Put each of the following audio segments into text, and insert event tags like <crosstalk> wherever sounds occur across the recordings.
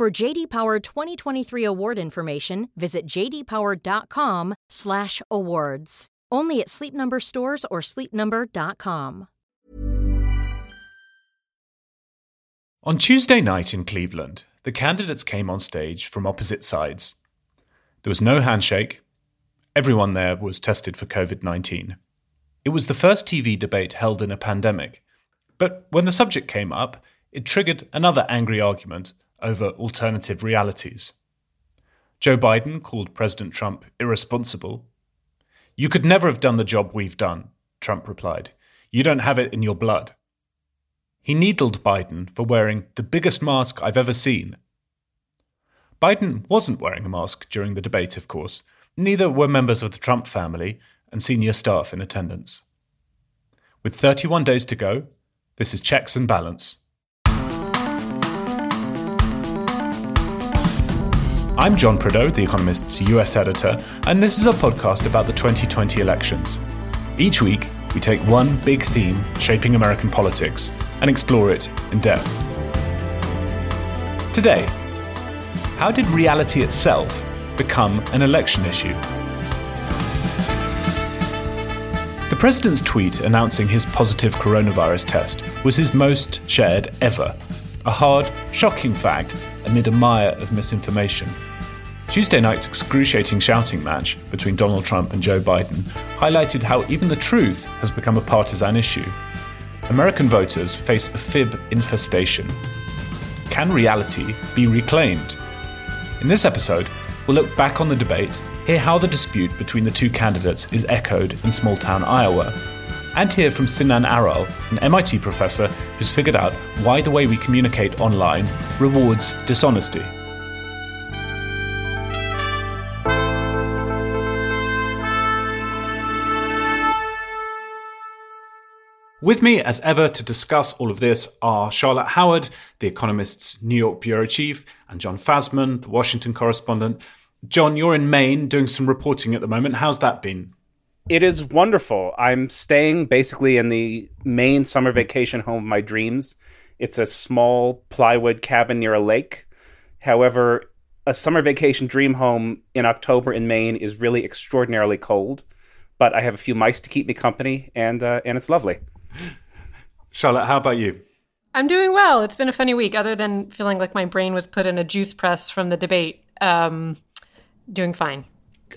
For JD Power 2023 award information, visit jdpower.com/awards. Only at Sleep Number stores or sleepnumber.com. On Tuesday night in Cleveland, the candidates came on stage from opposite sides. There was no handshake. Everyone there was tested for COVID-19. It was the first TV debate held in a pandemic. But when the subject came up, it triggered another angry argument over alternative realities. Joe Biden called President Trump irresponsible. You could never have done the job we've done, Trump replied. You don't have it in your blood. He needled Biden for wearing the biggest mask I've ever seen. Biden wasn't wearing a mask during the debate, of course. Neither were members of the Trump family and senior staff in attendance. With 31 days to go, this is Checks and Balance. I'm John Prideaux, The Economist's US editor, and this is a podcast about the 2020 elections. Each week, we take one big theme shaping American politics and explore it in depth. Today, how did reality itself become an election issue? The president's tweet announcing his positive coronavirus test was his most shared ever. A hard, shocking fact amid a mire of misinformation. Tuesday night's excruciating shouting match between Donald Trump and Joe Biden highlighted how even the truth has become a partisan issue. American voters face a fib infestation. Can reality be reclaimed? In this episode, we'll look back on the debate, hear how the dispute between the two candidates is echoed in small town Iowa, and hear from Sinan Aral, an MIT professor who's figured out why the way we communicate online rewards dishonesty. With me, as ever, to discuss all of this are Charlotte Howard, The Economist's New York bureau chief, and John Fasman, the Washington correspondent. John, you're in Maine doing some reporting at the moment. How's that been? It is wonderful. I'm staying basically in the Maine summer vacation home of my dreams. It's a small plywood cabin near a lake. However, a summer vacation dream home in October in Maine is really extraordinarily cold. But I have a few mice to keep me company, and uh, and it's lovely. <laughs> Charlotte, how about you? I'm doing well. It's been a funny week, other than feeling like my brain was put in a juice press from the debate. Um, doing fine.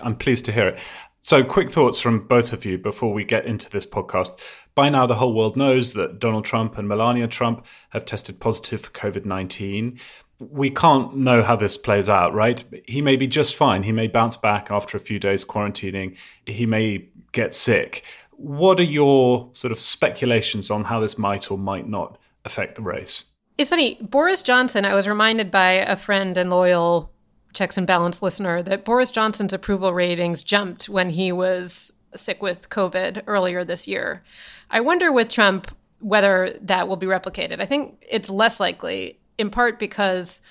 I'm pleased to hear it. So, quick thoughts from both of you before we get into this podcast. By now, the whole world knows that Donald Trump and Melania Trump have tested positive for COVID 19. We can't know how this plays out, right? He may be just fine. He may bounce back after a few days quarantining. He may get sick. What are your sort of speculations on how this might or might not affect the race? It's funny. Boris Johnson, I was reminded by a friend and loyal checks and balance listener that Boris Johnson's approval ratings jumped when he was sick with COVID earlier this year. I wonder with Trump whether that will be replicated. I think it's less likely, in part because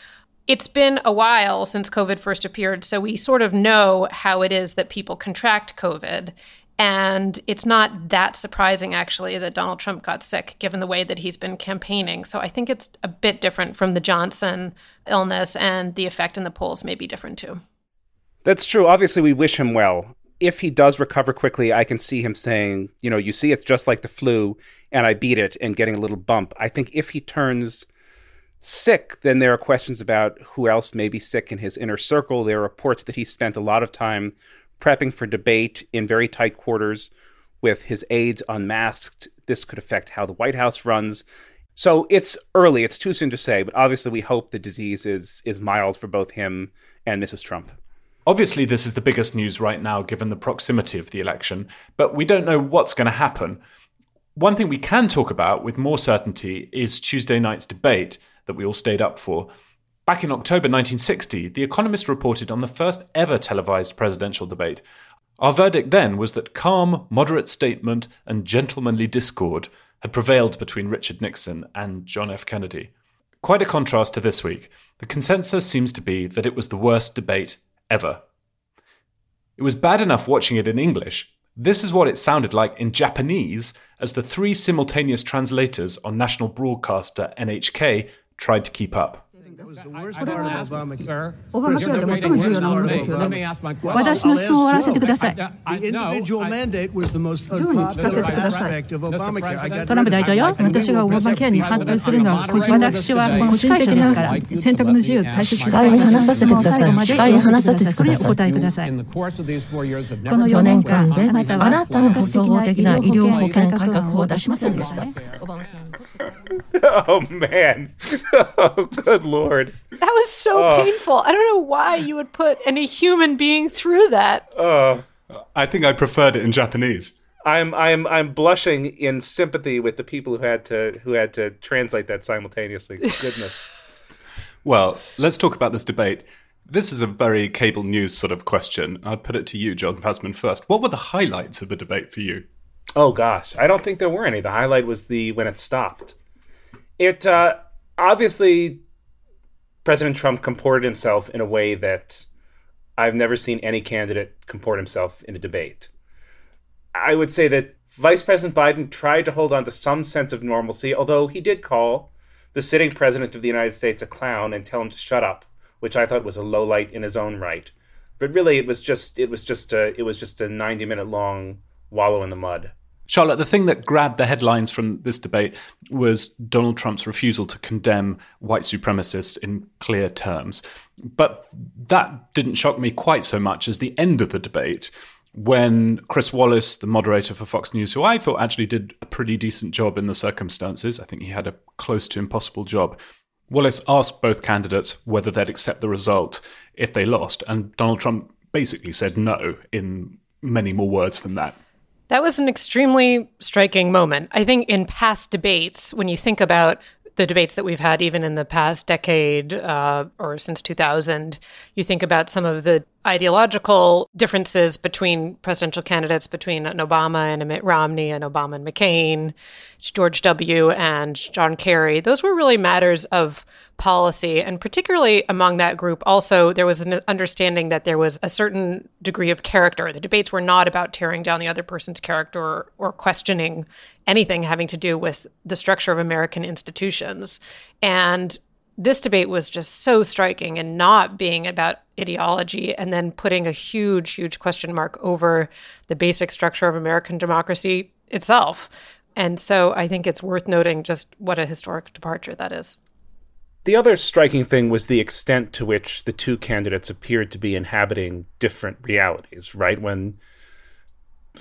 it's been a while since COVID first appeared, so we sort of know how it is that people contract COVID. And it's not that surprising, actually, that Donald Trump got sick, given the way that he's been campaigning. So I think it's a bit different from the Johnson illness, and the effect in the polls may be different too. That's true. Obviously, we wish him well. If he does recover quickly, I can see him saying, you know, you see, it's just like the flu, and I beat it and getting a little bump. I think if he turns sick, then there are questions about who else may be sick in his inner circle. There are reports that he spent a lot of time prepping for debate in very tight quarters with his aides unmasked. This could affect how the White House runs. So it's early, it's too soon to say, but obviously we hope the disease is is mild for both him and Mrs. Trump. Obviously, this is the biggest news right now given the proximity of the election, but we don't know what's going to happen. One thing we can talk about with more certainty is Tuesday night's debate that we all stayed up for. Back in October 1960, The Economist reported on the first ever televised presidential debate. Our verdict then was that calm, moderate statement and gentlemanly discord had prevailed between Richard Nixon and John F. Kennedy. Quite a contrast to this week. The consensus seems to be that it was the worst debate ever. It was bad enough watching it in English. This is what it sounded like in Japanese as the three simultaneous translators on national broadcaster NHK tried to keep up. オバマケアで最も重要なものですよね。私の質問を終わらせてください。上に聞かせてください。トランプ大統領、私がオバマケアに反対するのは、私はこの司会者ですから、選択の自由大切に話させてください。司会に話させてください。お答えください。この4年間で、あなたの総合的な医療保険改革法を出しませんでした。<laughs> oh man. <laughs> Oh, good lord. That was so oh. painful. I don't know why you would put any human being through that. Oh. I think I preferred it in Japanese. I'm I'm I'm blushing in sympathy with the people who had to who had to translate that simultaneously. <laughs> Goodness. well, let's talk about this debate. This is a very cable news sort of question. I'll put it to you, John Fasman, first. What were the highlights of the debate for you? Oh gosh, I don't think there were any. The highlight was the when it stopped. It uh, obviously President Trump comported himself in a way that I've never seen any candidate comport himself in a debate. I would say that Vice President Biden tried to hold on to some sense of normalcy, although he did call the sitting president of the United States a clown and tell him to shut up, which I thought was a low light in his own right. But really, it was just it was just a it was just a ninety minute long wallow in the mud. Charlotte, the thing that grabbed the headlines from this debate was Donald Trump's refusal to condemn white supremacists in clear terms. But that didn't shock me quite so much as the end of the debate when Chris Wallace, the moderator for Fox News, who I thought actually did a pretty decent job in the circumstances, I think he had a close to impossible job. Wallace asked both candidates whether they'd accept the result if they lost, and Donald Trump basically said no in many more words than that. That was an extremely striking moment. I think in past debates, when you think about the debates that we've had even in the past decade uh, or since 2000, you think about some of the ideological differences between presidential candidates, between an Obama and a Mitt Romney, and Obama and McCain, George W. and John Kerry. Those were really matters of policy. And particularly among that group, also, there was an understanding that there was a certain degree of character. The debates were not about tearing down the other person's character or, or questioning anything having to do with the structure of American institutions. And this debate was just so striking and not being about ideology and then putting a huge, huge question mark over the basic structure of American democracy itself. And so I think it's worth noting just what a historic departure that is. The other striking thing was the extent to which the two candidates appeared to be inhabiting different realities, right? When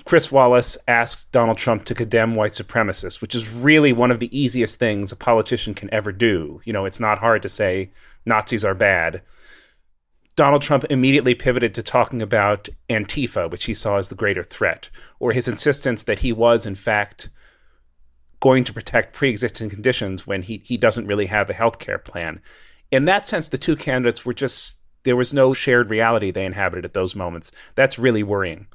Chris Wallace asked Donald Trump to condemn white supremacists, which is really one of the easiest things a politician can ever do. You know, it's not hard to say Nazis are bad. Donald Trump immediately pivoted to talking about Antifa, which he saw as the greater threat, or his insistence that he was, in fact, going to protect pre-existing conditions when he, he doesn't really have a health care plan. In that sense, the two candidates were just there was no shared reality they inhabited at those moments. That's really worrying.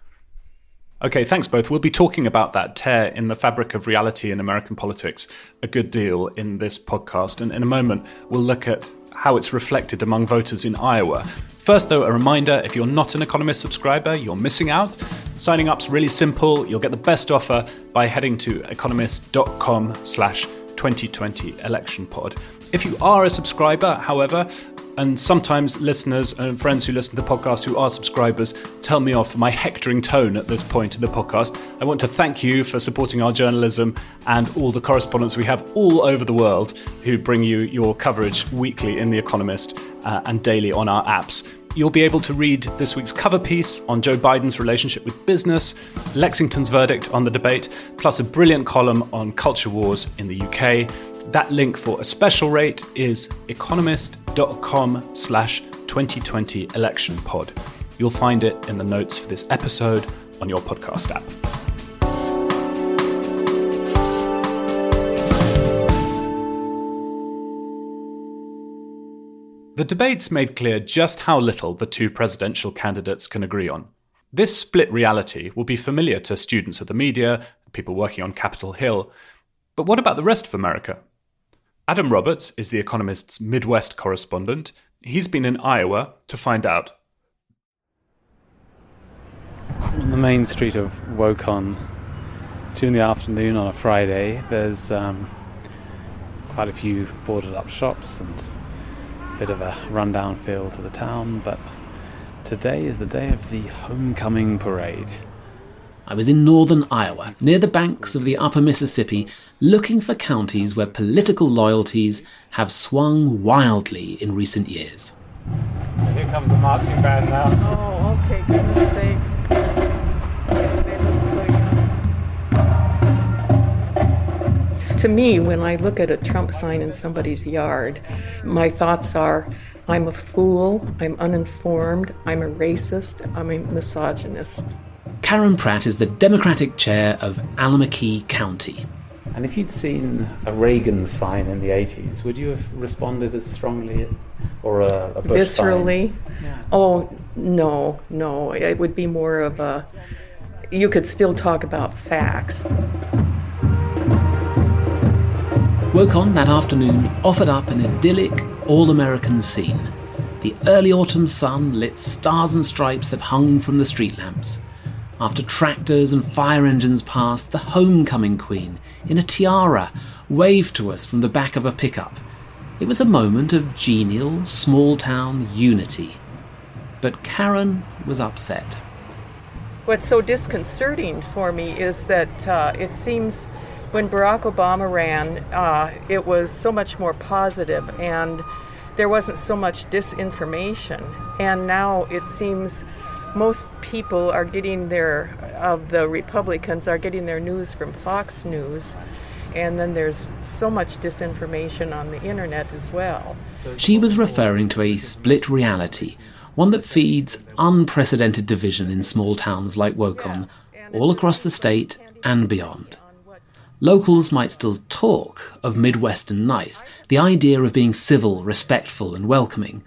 Okay, thanks both. We'll be talking about that tear in the fabric of reality in American politics a good deal in this podcast. And in a moment, we'll look at how it's reflected among voters in Iowa. First, though, a reminder if you're not an Economist subscriber, you're missing out. Signing up's really simple. You'll get the best offer by heading to economist.com slash 2020 election pod. If you are a subscriber, however, and sometimes listeners and friends who listen to the podcast who are subscribers tell me off for my hectoring tone at this point in the podcast. I want to thank you for supporting our journalism and all the correspondents we have all over the world who bring you your coverage weekly in The Economist uh, and daily on our apps. You'll be able to read this week's cover piece on Joe Biden's relationship with business, Lexington's verdict on the debate, plus a brilliant column on culture wars in the UK. That link for a special rate is economist.com slash 2020 election pod. You'll find it in the notes for this episode on your podcast app. The debates made clear just how little the two presidential candidates can agree on. This split reality will be familiar to students of the media, people working on Capitol Hill. But what about the rest of America? Adam Roberts is The Economist's Midwest correspondent. He's been in Iowa to find out. On the main street of Waukon, two in the afternoon on a Friday, there's um, quite a few boarded up shops and bit of a rundown feel to the town, but today is the day of the homecoming parade. I was in northern Iowa, near the banks of the upper Mississippi, looking for counties where political loyalties have swung wildly in recent years. So here comes the marching band now. Oh, okay, goodness sakes. To me, when I look at a Trump sign in somebody's yard, my thoughts are I'm a fool, I'm uninformed, I'm a racist, I'm a misogynist. Karen Pratt is the Democratic chair of Allamakee County. And if you'd seen a Reagan sign in the 80s, would you have responded as strongly or a, a Bush Viscerally? Yeah. Oh, no, no. It would be more of a. You could still talk about facts. Waukon that afternoon offered up an idyllic, all American scene. The early autumn sun lit stars and stripes that hung from the street lamps. After tractors and fire engines passed, the homecoming queen, in a tiara, waved to us from the back of a pickup. It was a moment of genial, small town unity. But Karen was upset. What's so disconcerting for me is that uh, it seems when Barack Obama ran, uh, it was so much more positive and there wasn't so much disinformation. And now it seems most people are getting their, of the Republicans, are getting their news from Fox News. And then there's so much disinformation on the internet as well. She was referring to a split reality, one that feeds unprecedented division in small towns like Waukon, all across the state and beyond. Locals might still talk of Midwestern nice, the idea of being civil, respectful, and welcoming.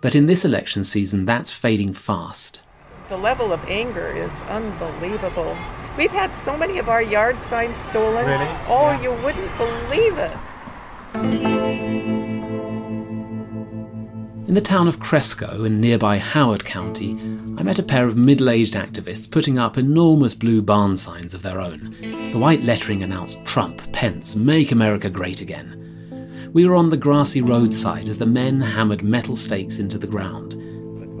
But in this election season, that's fading fast. The level of anger is unbelievable. We've had so many of our yard signs stolen. Really? Oh, yeah. you wouldn't believe it. In the town of Cresco in nearby Howard County, I met a pair of middle aged activists putting up enormous blue barn signs of their own. The white lettering announced Trump, Pence, Make America Great Again. We were on the grassy roadside as the men hammered metal stakes into the ground.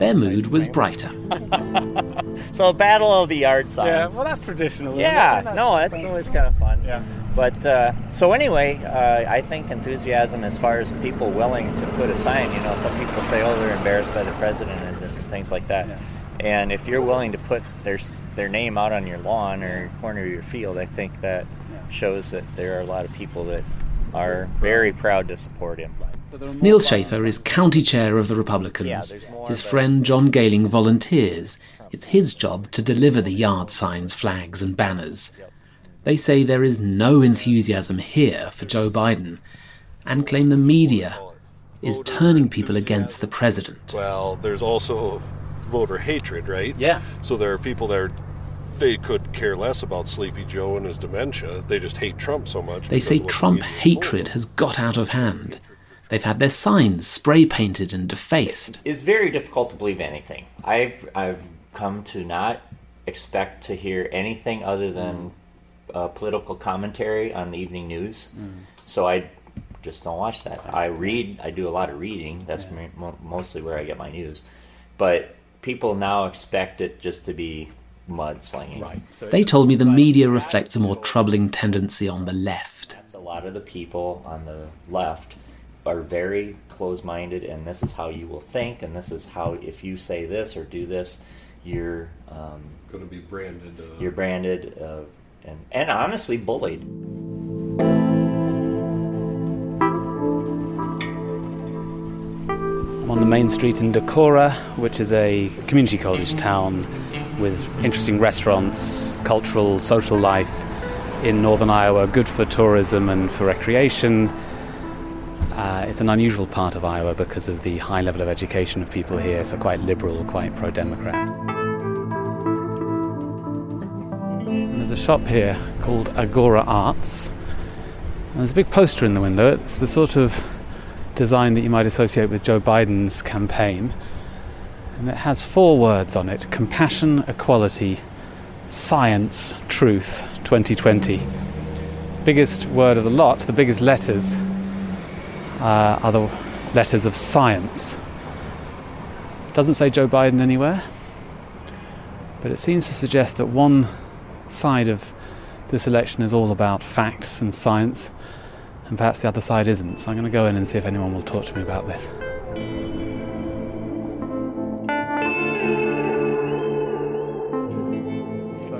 Their mood was brighter. <laughs> so, Battle of the Yard Signs. Yeah, well, that's traditional. Yeah, no, that's always kind of fun. Yeah. But uh, so anyway, uh, I think enthusiasm as far as people willing to put a sign. You know, some people say, "Oh, they're embarrassed by the president" and different things like that. Yeah. And if you're willing to put their their name out on your lawn or corner of your field, I think that shows that there are a lot of people that are very proud to support him. Neil Schaefer is county chair of the Republicans. Yeah, his friend John Gehling volunteers. It's his job to deliver the yard signs, flags, and banners. They say there is no enthusiasm here for Joe Biden and claim the media is turning people against the president. Well, there's also voter hatred, right? Yeah. So there are people that are, they could care less about Sleepy Joe and his dementia. They just hate Trump so much. They say Trump hatred has got out of hand. They've had their signs spray painted and defaced. It's very difficult to believe anything. I've I've come to not expect to hear anything other than uh, political commentary on the evening news. Mm. So I just don't watch that. I read. I do a lot of reading. That's yeah. mo- mostly where I get my news. But people now expect it just to be mudslinging. Right. So they told me the media reflects a more troubling tendency on the left. That's a lot of the people on the left are very close minded, and this is how you will think, and this is how, if you say this or do this, you're um, going to be branded. Uh, you're branded uh, and, and honestly bullied. I'm on the main street in Decorah, which is a community college town with interesting restaurants, cultural, social life in northern Iowa, good for tourism and for recreation Uh, it's an unusual part of Iowa because of the high level of education of people here, so quite liberal, quite pro Democrat. There's a shop here called Agora Arts. And there's a big poster in the window. It's the sort of design that you might associate with Joe Biden's campaign. And it has four words on it compassion, equality, science, truth, 2020. Biggest word of the lot, the biggest letters, uh, are the letters of science. Doesn't say Joe Biden anywhere, but it seems to suggest that one side of this election is all about facts and science, and perhaps the other side isn't. So I'm going to go in and see if anyone will talk to me about this.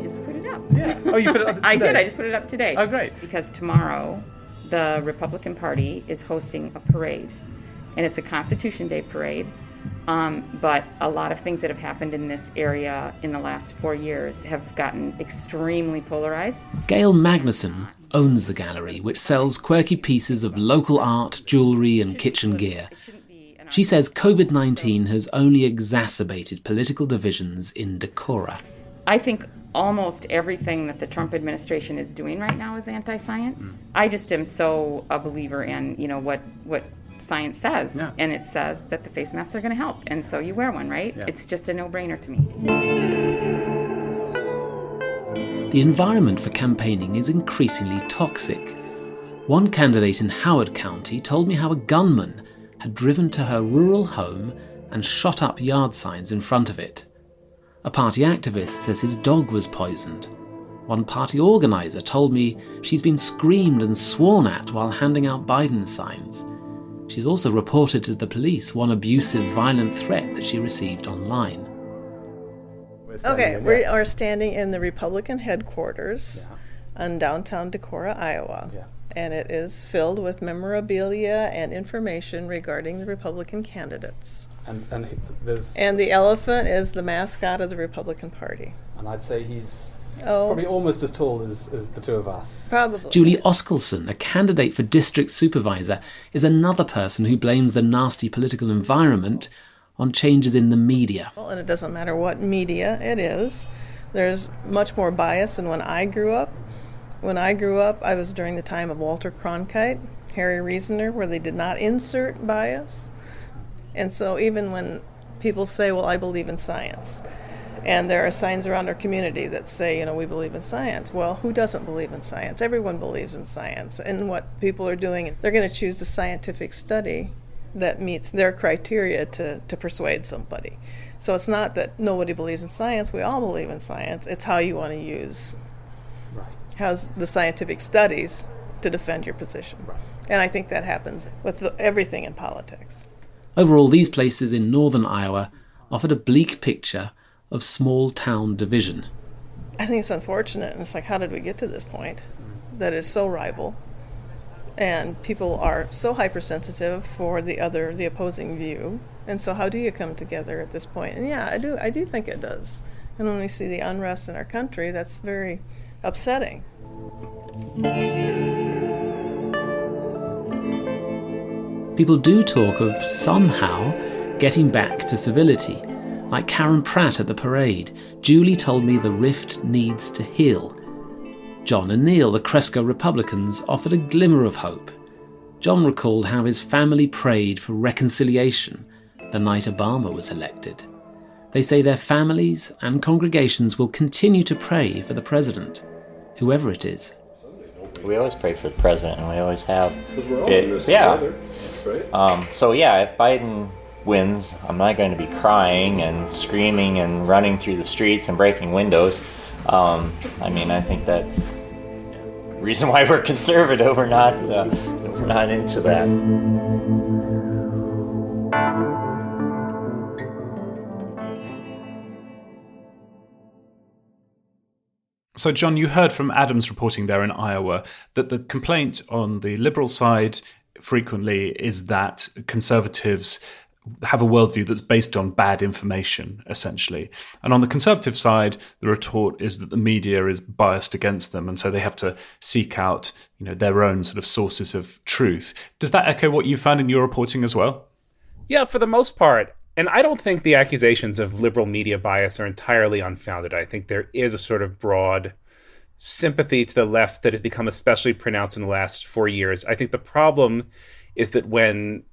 Just put it up. Yeah. Oh, you put it up <laughs> I did. I just put it up today. Oh, great. Because tomorrow, the Republican Party is hosting a parade, and it's a Constitution Day parade. Um, but a lot of things that have happened in this area in the last four years have gotten extremely polarized. Gail Magnuson owns the gallery, which sells quirky pieces of local art, jewellery, and kitchen gear. She says COVID 19 has only exacerbated political divisions in Decorah. I think almost everything that the Trump administration is doing right now is anti-science. I just am so a believer in you know what what science says, Yeah. and it says that the face masks are going to help, and so you wear one, right? Yeah. It's just a no-brainer to me. The environment for campaigning is increasingly toxic. One candidate in Howard County told me how a gunman had driven to her rural home and shot up yard signs in front of it. A party activist says his dog was poisoned. One party organizer told me she's been screamed and sworn at while handing out Biden signs. She's also reported to the police one abusive, violent threat that she received online. Okay, we are standing in the Republican headquarters in downtown Decorah, Iowa. And it is filled with memorabilia and information regarding the Republican candidates. And, and there's And the elephant is the mascot of the Republican Party. and I'd say he's Oh. probably almost as tall as, as the two of us. Probably. Julie Oskelson, a candidate for district supervisor, is another person who blames the nasty political environment on changes in the media. Well, and it doesn't matter what media it is. There's much more bias than when I grew up. When I grew up, I was during the time of Walter Cronkite, Harry Reasoner, where they did not insert bias. And so even when people say, well, I believe in science, and there are signs around our community that say, you know, we believe in science. Well, who doesn't believe in science? Everyone believes in science. And what people are doing, they're going to choose a scientific study that meets their criteria to, to persuade somebody. So it's not that nobody believes in science, we all believe in science. It's how you want to use right. how's the scientific studies to defend your position. And I think that happens with the, everything in politics. Overall, these places in northern Iowa offered a bleak picture of small town division. I think it's unfortunate, and it's like, how did we get to this point that is so rival? And people are so hypersensitive for the other, the opposing view. And so, how do you come together at this point? And yeah, I do, I do think it does. And when we see the unrest in our country, that's very upsetting. People do talk of somehow getting back to civility. Like Karen Pratt at the parade, Julie told me the rift needs to heal. John and Neil, the Cresco Republicans, offered a glimmer of hope. John recalled how his family prayed for reconciliation the night Obama was elected. They say their families and congregations will continue to pray for the president, whoever it is. We always pray for the president, and we always have. 'Cause we're all It- in this yeah. together, right? Um, so yeah, if Biden wins, I'm not going to be crying and screaming and running through the streets and breaking windows. Um, I mean, I think that's the reason why we're <laughs> conservative. We're not uh, we're not into that. So, John, you heard from Adams reporting there in Iowa that the complaint on the Liberal side frequently is that conservatives have a worldview that's based on bad information, essentially. And on the conservative side, the retort is that the media is biased against them, and so they have to seek out, you know, their own sort of sources of truth. Does that echo what you found in your reporting as well? Yeah, for the most part. And I don't think the accusations of liberal media bias are entirely unfounded. I think there is a sort of broad sympathy to the left that has become especially pronounced in the last four years. I think the problem is that when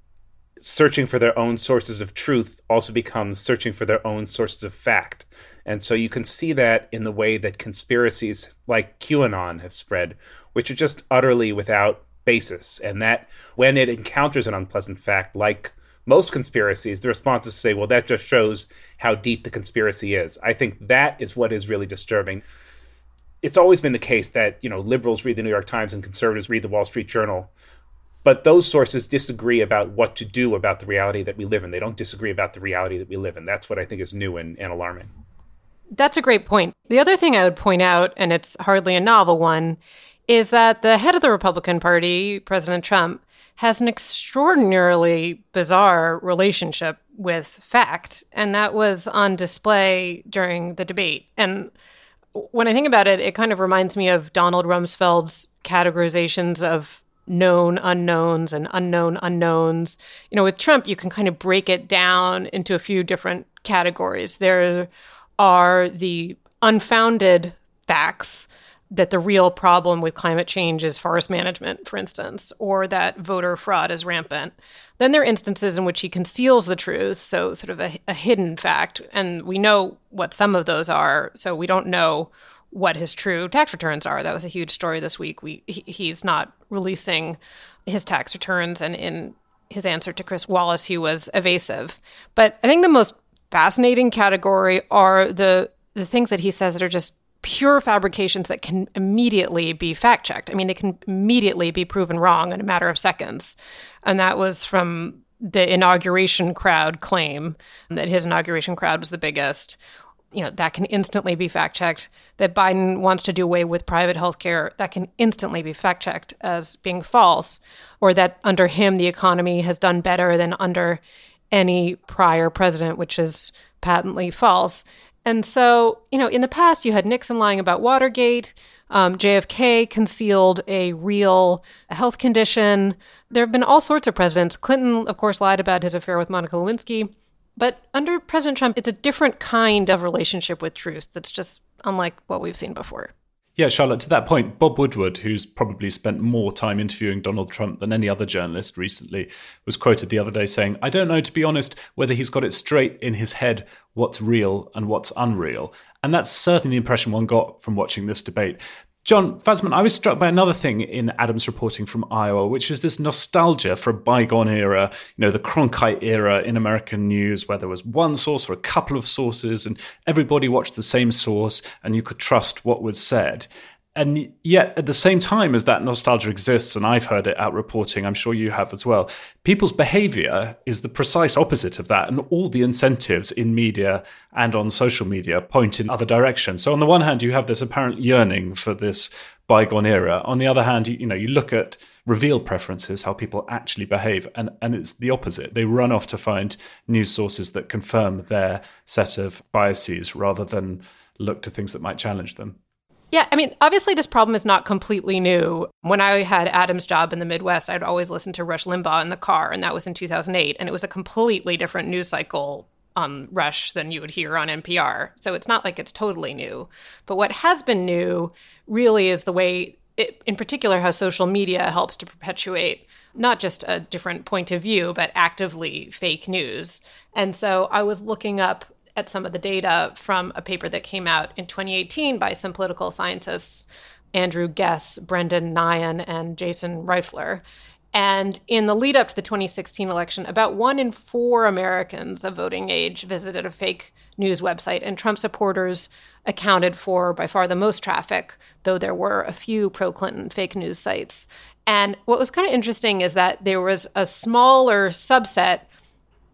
searching for their own sources of truth also becomes searching for their own sources of fact. And so you can see that in the way that conspiracies like QAnon have spread, which are just utterly without basis. And that when it encounters an unpleasant fact, like most conspiracies, the response is to say, well, that just shows how deep the conspiracy is. I think that is what is really disturbing. It's always been the case that, you know, liberals read the New York Times and conservatives read the Wall Street Journal but those sources disagree about what to do about the reality that we live in. They don't disagree about the reality that we live in. That's what I think is new and, and alarming. That's a great point. The other thing I would point out, and it's hardly a novel one, is that the head of the Republican Party, President Trump, has an extraordinarily bizarre relationship with fact. And that was on display during the debate. And when I think about it, it kind of reminds me of Donald Rumsfeld's categorizations of known unknowns and unknown unknowns. You know, with Trump, you can kind of break it down into a few different categories. There are the unfounded facts that the real problem with climate change is forest management, for instance, or that voter fraud is rampant. Then there are instances in which he conceals the truth, so sort of a, a hidden fact. And we know what some of those are, so we don't know what his true tax returns are. That was a huge story this week. We he, he's not releasing his tax returns, and in his answer to Chris Wallace, he was evasive. But I think the most fascinating category are the the things that he says that are just pure fabrications that can immediately be fact checked. I mean, they can immediately be proven wrong in a matter of seconds. And that was from the inauguration crowd claim that his inauguration crowd was the biggest, you know, that can instantly be fact checked. That Biden wants to do away with private health care, that can instantly be fact checked as being false. Or that under him, the economy has done better than under any prior president, which is patently false. And so, you know, in the past, you had Nixon lying about Watergate. Um, JFK concealed a real health condition. There have been all sorts of presidents. Clinton, of course, lied about his affair with Monica Lewinsky. But under President Trump, it's a different kind of relationship with truth that's just unlike what we've seen before. Yeah, Charlotte, to that point, Bob Woodward, who's probably spent more time interviewing Donald Trump than any other journalist recently, was quoted the other day saying, I don't know, to be honest, whether he's got it straight in his head what's real and what's unreal. And that's certainly the impression one got from watching this debate. John Fasman, I was struck by another thing in Adam's reporting from Iowa, which is this nostalgia for a bygone era, you know, the Cronkite era in American news, where there was one source or a couple of sources, and everybody watched the same source, and you could trust what was said. And yet, at the same time as that nostalgia exists, and I've heard it out reporting, I'm sure you have as well, people's behavior is the precise opposite of that. And all the incentives in media and on social media point in other directions. So, on the one hand, you have this apparent yearning for this bygone era. On the other hand, you, you know, you look at reveal preferences, how people actually behave, and, and it's the opposite. They run off to find news sources that confirm their set of biases rather than look to things that might challenge them. Yeah, I mean, obviously, this problem is not completely new. When I had Adam's job in the Midwest, I'd always listen to Rush Limbaugh in the car, and that was in 2008. And it was a completely different news cycle on Rush than you would hear on NPR. So it's not like it's totally new. But what has been new really is the way, it, in particular, how social media helps to perpetuate not just a different point of view, but actively fake news. And so I was looking up at some of the data from a paper that came out in 2018 by some political scientists, Andrew Guess, Brendan Nyhan, and Jason Reifler. And in the lead up to the 2016 election, about one in four Americans of voting age visited a fake news website, and Trump supporters accounted for by far the most traffic, though there were a few pro Clinton fake news sites. And what was kind of interesting is that there was a smaller subset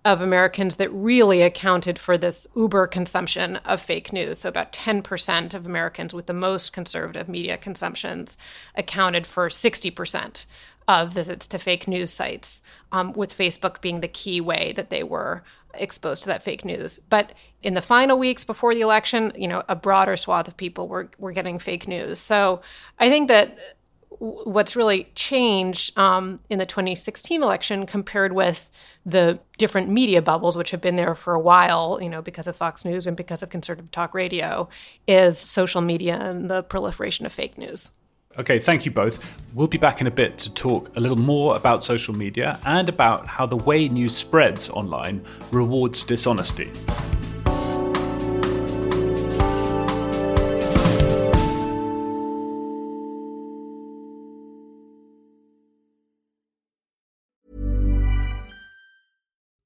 of Americans that really accounted for this uber consumption of fake news. So, about 10% of Americans with the most conservative media consumptions accounted for 60% of visits to fake news sites, um, with Facebook being the key way that they were exposed to that fake news. But in the final weeks before the election, you know, a broader swath of people were, were getting fake news. So I think that what's really changed um, in the 2016 election compared with the different media bubbles which have been there for a while you know because of fox news and because of conservative talk radio is social media and the proliferation of fake news Okay, thank you both. We'll be back in a bit to talk a little more about social media and about how the way news spreads online rewards dishonesty.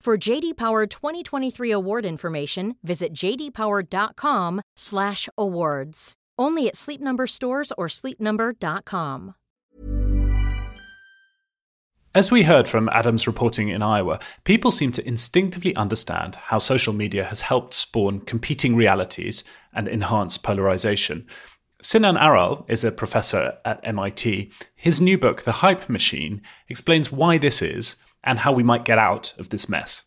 For JD Power 2023 award information, visit jdpower.com/awards. Only at Sleep Number stores or sleepnumber.com. As we heard from Adam's reporting in Iowa, people seem to instinctively understand how social media has helped spawn competing realities and enhance polarization. Sinan Aral is a professor at MIT. His new book, The Hype Machine, explains why this is and how we might get out of this mess.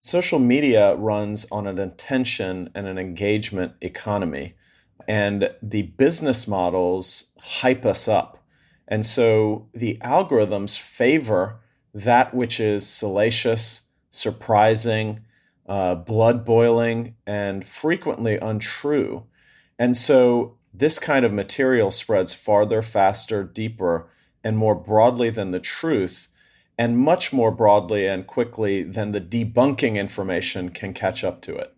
Social media runs on an attention and an engagement economy and the business models hype us up. And so the algorithms favor that which is salacious, surprising, uh, blood boiling, and frequently untrue. And so this kind of material spreads farther, faster, deeper, and more broadly than the truth, and much more broadly and quickly than the debunking information can catch up to it.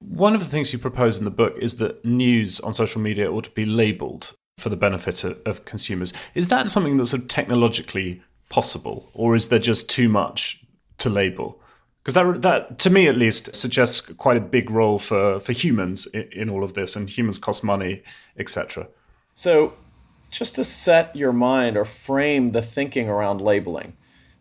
One of the things you propose in the book is that news on social media ought to be labeled for the benefit of, consumers. Is that something that's sort of technologically possible, or is there just too much to label? Because that, that, to me at least, suggests quite a big role for, for humans in, in all of this, and humans cost money, etc. So, just to set your mind or frame the thinking around labeling,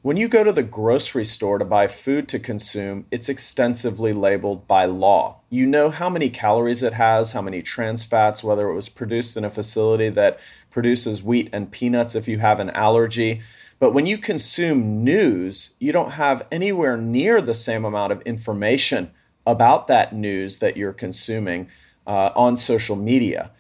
when you go to the grocery store to buy food to consume, it's extensively labeled by law. You know how many calories it has, how many trans fats, whether it was produced in a facility that produces wheat and peanuts if you have an allergy. But when you consume news, you don't have anywhere near the same amount of information about that news that you're consuming uh, on social media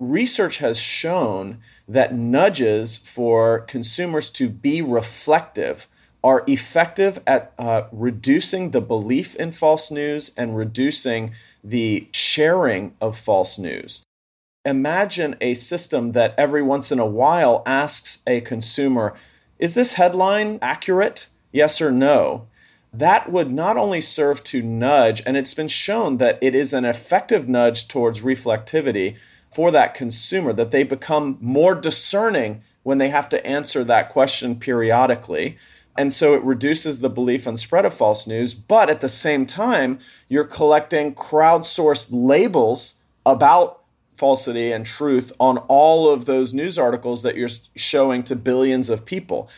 research has shown that nudges for consumers to be reflective are effective at uh, reducing the belief in false news and reducing the sharing of false news. Imagine a system that every once in a while asks a consumer, Is this headline accurate? Yes or no? That would not only serve to nudge, and it's been shown that it is an effective nudge towards reflectivity for that consumer, that they become more discerning when they have to answer that question periodically. And so it reduces the belief and spread of false news. But at the same time, you're collecting crowdsourced labels about falsity and truth on all of those news articles that you're showing to billions of people.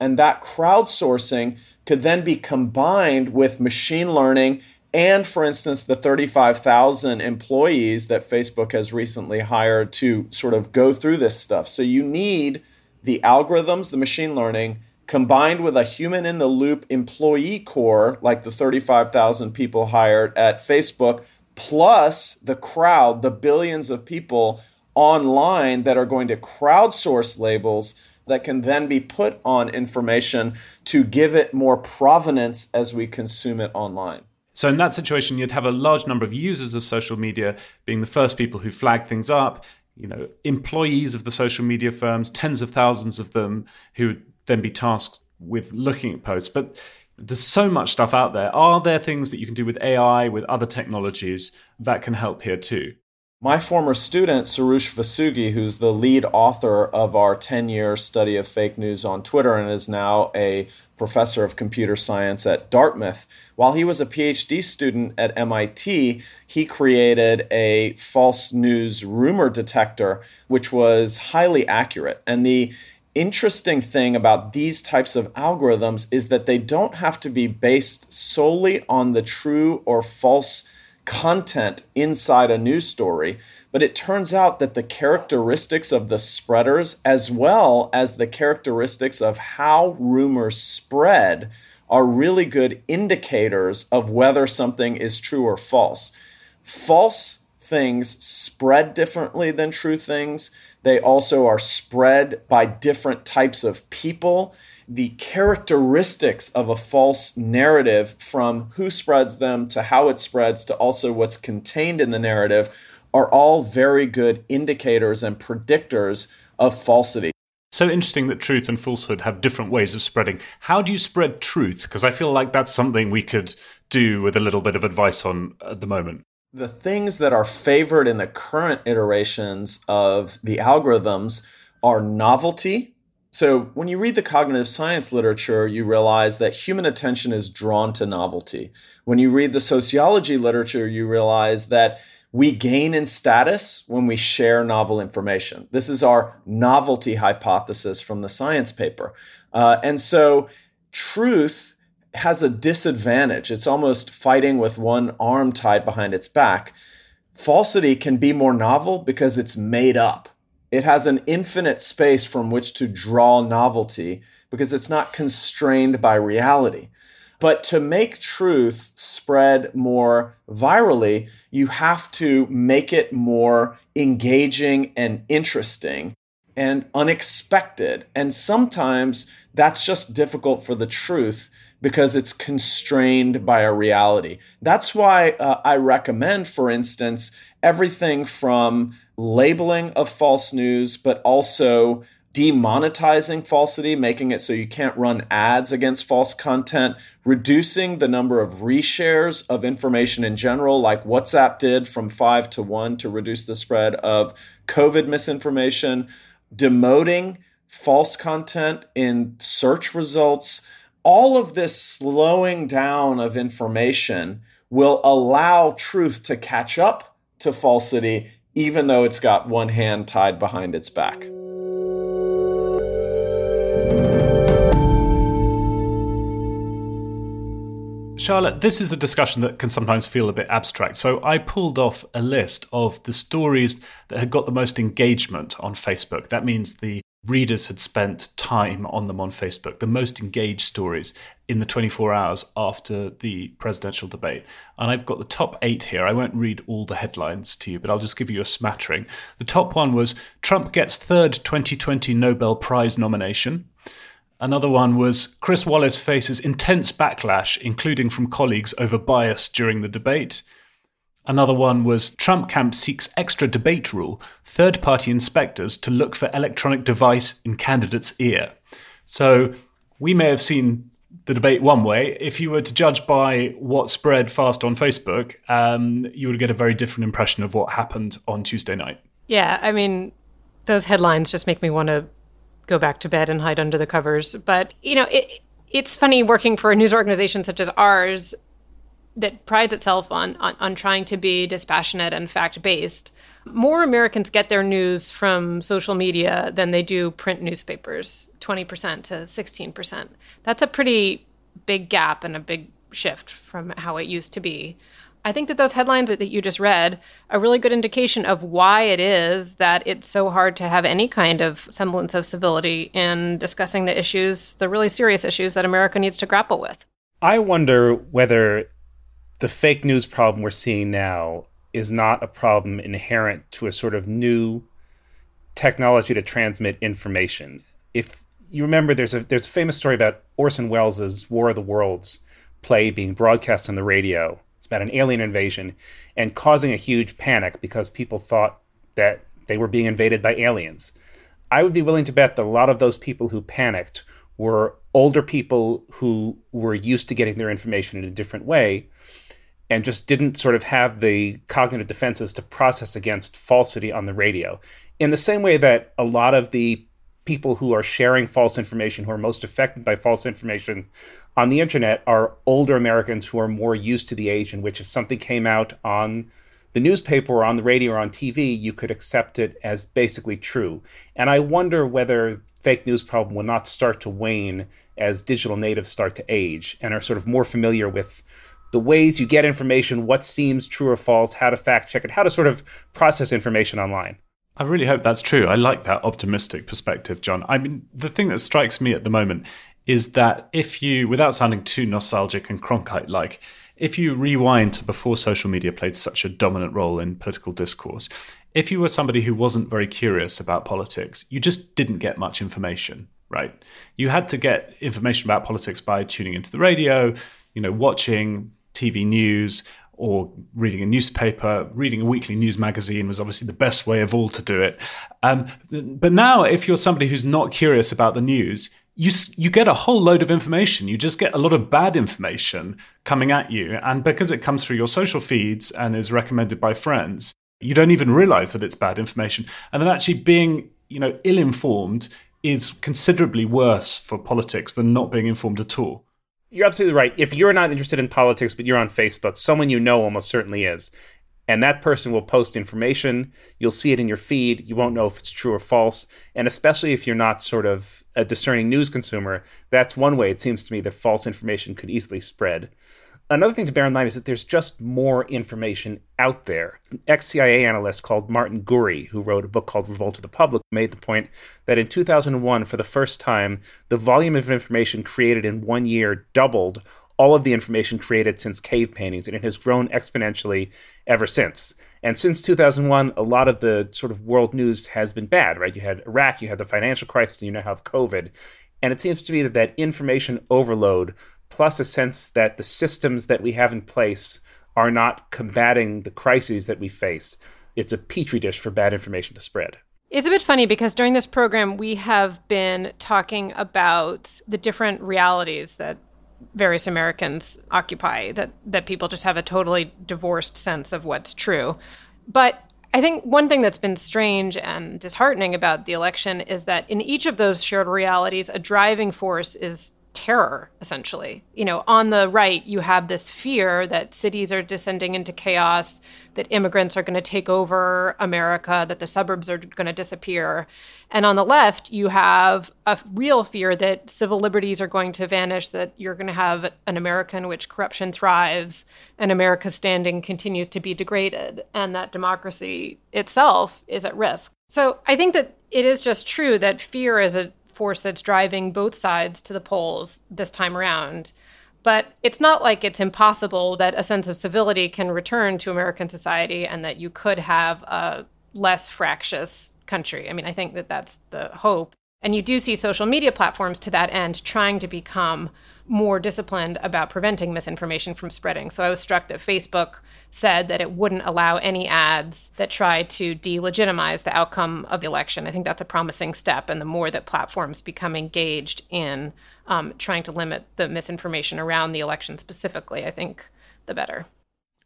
And that crowdsourcing could then be combined with machine learning and for instance the 35,000 employees that Facebook has recently hired to sort of go through this stuff. So you need the algorithms, the machine learning combined with a human in the loop employee corps like the 35,000 people hired at Facebook plus the crowd, the billions of people online that are going to crowdsource labels that can then be put on information to give it more provenance as we consume it online. So in that situation, you'd have a large number of users of social media being the first people who flag things up, you know, employees of the social media firms, tens of thousands of them who would then be tasked with looking at posts. But there's so much stuff out there. Are there things that you can do with AI, with other technologies that can help here too? My former student, Soroush Vossoughi, who's the lead author of our 10 year study of fake news on Twitter and is now a professor of computer science at Dartmouth, while he was a PhD student at MIT, he created a false news rumor detector, which was highly accurate. And the interesting thing about these types of algorithms is that they don't have to be based solely on the true or false content inside a news story, but it turns out that the characteristics of the spreaders, as well as the characteristics of how rumors spread, are really good indicators of whether something is true or false. False things spread differently than true things. They also are spread by different types of people the characteristics of a false narrative from who spreads them to how it spreads to also what's contained in the narrative are all very good indicators and predictors of falsity. So interesting that truth and falsehood have different ways of spreading. How do you spread truth? Because I feel like that's something we could do with a little bit of advice on at the moment. The things that are favored in the current iterations of the algorithms are novelty, so, when you read the cognitive science literature, you realize that human attention is drawn to novelty. When you read the sociology literature, you realize that we gain in status when we share novel information. This is our novelty hypothesis from the science paper. Uh, and so, truth has a disadvantage. It's almost fighting with one arm tied behind its back. Falsity can be more novel because it's made up it has an infinite space from which to draw novelty because it's not constrained by reality. But to make truth spread more virally, you have to make it more engaging and interesting and unexpected. And sometimes that's just difficult for the truth because it's constrained by a reality. That's why uh, I recommend, for instance, everything from labeling of false news, but also demonetizing falsity, making it so you can't run ads against false content, reducing the number of reshares of information in general, like WhatsApp did from five to one to reduce the spread of COVID misinformation, demoting false content in search results. All of this slowing down of information will allow truth to catch up to falsity, even though it's got one hand tied behind its back. Charlotte, this is a discussion that can sometimes feel a bit abstract. So I pulled off a list of the stories that had got the most engagement on Facebook. That means the readers had spent time on them on Facebook, the most engaged stories in the 24 hours after the presidential debate. And I've got the top eight here. I won't read all the headlines to you, but I'll just give you a smattering. The top one was Trump gets third 2020 Nobel Prize nomination. Another one was Chris Wallace faces intense backlash, including from colleagues over bias during the debate. Another one was Trump camp seeks extra debate rule, third party inspectors to look for electronic device in candidate's ear. So we may have seen the debate one way. If you were to judge by what spread fast on Facebook, um, you would get a very different impression of what happened on Tuesday night. Yeah, I mean, those headlines just make me want to go back to bed and hide under the covers. But, you know, it, it's funny working for a news organization such as ours that prides itself on, on, on trying to be dispassionate and fact based. More Americans get their news from social media than they do print newspapers, 20% to 16%. That's a pretty big gap and a big shift from how it used to be. I think that those headlines that you just read are a really good indication of why it is that it's so hard to have any kind of semblance of civility in discussing the issues, the really serious issues that America needs to grapple with. I wonder whether the fake news problem we're seeing now is not a problem inherent to a sort of new technology to transmit information. If you remember, there's a there's a famous story about Orson Welles' War of the Worlds play being broadcast on the radio. It's about an alien invasion and causing a huge panic because people thought that they were being invaded by aliens. I would be willing to bet that a lot of those people who panicked were older people who were used to getting their information in a different way and just didn't sort of have the cognitive defenses to process against falsity on the radio. In the same way that a lot of the people who are sharing false information, who are most affected by false information on the internet, are older Americans who are more used to the age in which if something came out on the newspaper or on the radio or on TV, you could accept it as basically true. And I wonder whether fake news problem will not start to wane as digital natives start to age and are sort of more familiar with the ways you get information, what seems true or false, how to fact check it, how to sort of process information online. I really hope that's true. I like that optimistic perspective, John. I mean, the thing that strikes me at the moment is that if you, without sounding too nostalgic and Cronkite like, if you rewind to before social media played such a dominant role in political discourse, if you were somebody who wasn't very curious about politics, you just didn't get much information, right? You had to get information about politics by tuning into the radio, you know, watching TV news or reading a newspaper, reading a weekly news magazine was obviously the best way of all to do it. Um, but now, if you're somebody who's not curious about the news, you you get a whole load of information. You just get a lot of bad information coming at you, and because it comes through your social feeds and is recommended by friends, you don't even realize that it's bad information. And then actually being you know ill informed is considerably worse for politics than not being informed at all you're absolutely right. If you're not interested in politics, but you're on Facebook, someone you know almost certainly is. And that person will post information. You'll see it in your feed. You won't know if it's true or false. And especially if you're not sort of a discerning news consumer, that's one way it seems to me that false information could easily spread. Another thing to bear in mind is that there's just more information out there. An ex CIA analyst called Martin Gurri, who wrote a book called Revolt of the Public, made the point that in 2001, for the first time, the volume of information created in one year doubled all of the information created since cave paintings, and it has grown exponentially ever since. And since 2001, a lot of the sort of world news has been bad, right? You had Iraq, you had the financial crisis, and you now have COVID. And it seems to me that that information overload plus a sense that the systems that we have in place are not combating the crises that we face. It's a petri dish for bad information to spread. It's a bit funny because during this program, we have been talking about the different realities that various Americans occupy, that, that people just have a totally divorced sense of what's true. But I think one thing that's been strange and disheartening about the election is that in each of those shared realities, a driving force is terror, essentially. You know, on the right, you have this fear that cities are descending into chaos, that immigrants are going to take over America, that the suburbs are going to disappear. And on the left, you have a real fear that civil liberties are going to vanish, that you're going to have an America in which corruption thrives and America's standing continues to be degraded, and that democracy itself is at risk. So I think that it is just true that fear is a force that's driving both sides to the polls this time around. But it's not like it's impossible that a sense of civility can return to American society and that you could have a less fractious country. I mean, I think that that's the hope. And you do see social media platforms to that end trying to become more disciplined about preventing misinformation from spreading. So I was struck that Facebook said that it wouldn't allow any ads that try to delegitimize the outcome of the election. I think that's a promising step. And the more that platforms become engaged in um, trying to limit the misinformation around the election specifically, I think the better.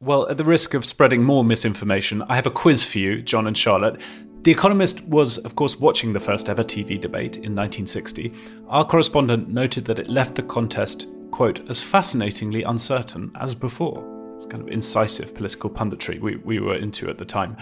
Well, at the risk of spreading more misinformation, I have a quiz for you, John and Charlotte. The Economist was, of course, watching the first ever TV debate in 1960. Our correspondent noted that it left the contest, quote, as fascinatingly uncertain as before. It's kind of incisive political punditry we, we were into at the time.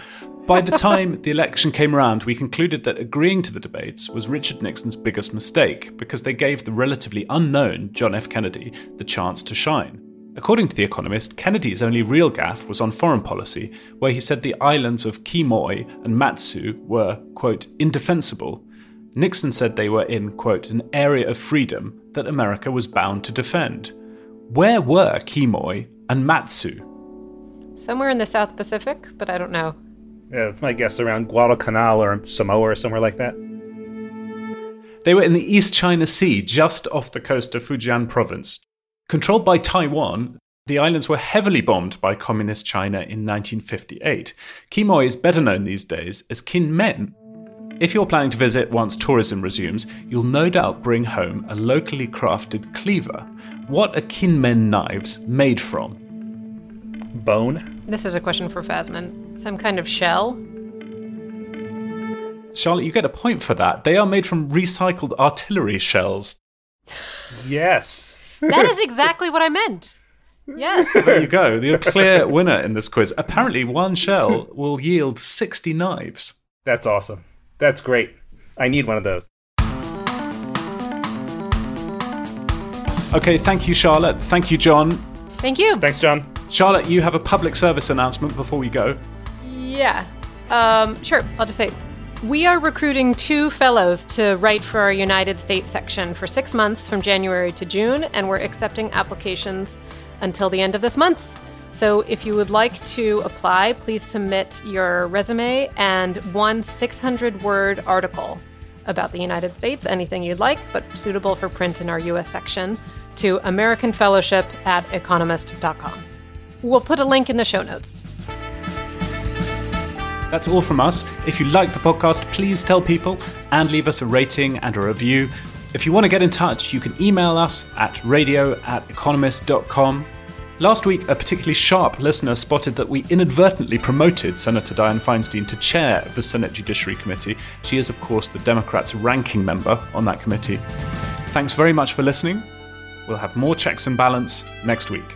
By the time the election came around, we concluded that agreeing to the debates was Richard Nixon's biggest mistake because they gave the relatively unknown John F. Kennedy the chance to shine. According to The Economist, Kennedy's only real gaffe was on foreign policy, where he said the islands of Quemoy and Matsu were, quote, indefensible. Nixon said they were in, quote, an area of freedom that America was bound to defend. Where were Quemoy and Matsu? Somewhere in the South Pacific, but I don't know. Yeah, that's my guess around Guadalcanal or Samoa or somewhere like that. They were in the East China Sea, just off the coast of Fujian province, Controlled by Taiwan, the islands were heavily bombed by Communist China in 1958. Quemoy is better known these days as Kinmen. If you're planning to visit once tourism resumes, you'll no doubt bring home a locally crafted cleaver. What are Kinmen knives made from? Bone? This is a question for Fasman. Some kind of shell? Charlotte, you get a point for that. They are made from recycled artillery shells. Yes. That is exactly what I meant. Yes. There you go. The clear winner in this quiz. Apparently, one shell will yield 60 knives. That's awesome. That's great. I need one of those. Okay, thank you, Charlotte. Thank you, John. Thank you. Thanks, John. Charlotte, you have a public service announcement before we go. Yeah. Um, sure. I'll just say we are recruiting two fellows to write for our United States section for six months from January to June, and we're accepting applications until the end of this month. So if you would like to apply, please submit your resume and one 600 word article about the United States, anything you'd like, but suitable for print in our US section, to American Fellowship at economist.com. We'll put a link in the show notes. That's all from us. If you like the podcast, please tell people and leave us a rating and a review. If you want to get in touch, you can email us at radio at economist.com. Last week, a particularly sharp listener spotted that we inadvertently promoted Senator Dianne Feinstein to chair of the Senate Judiciary Committee. She is, of course, the Democrats' ranking member on that committee. Thanks very much for listening. We'll have more checks and balance next week.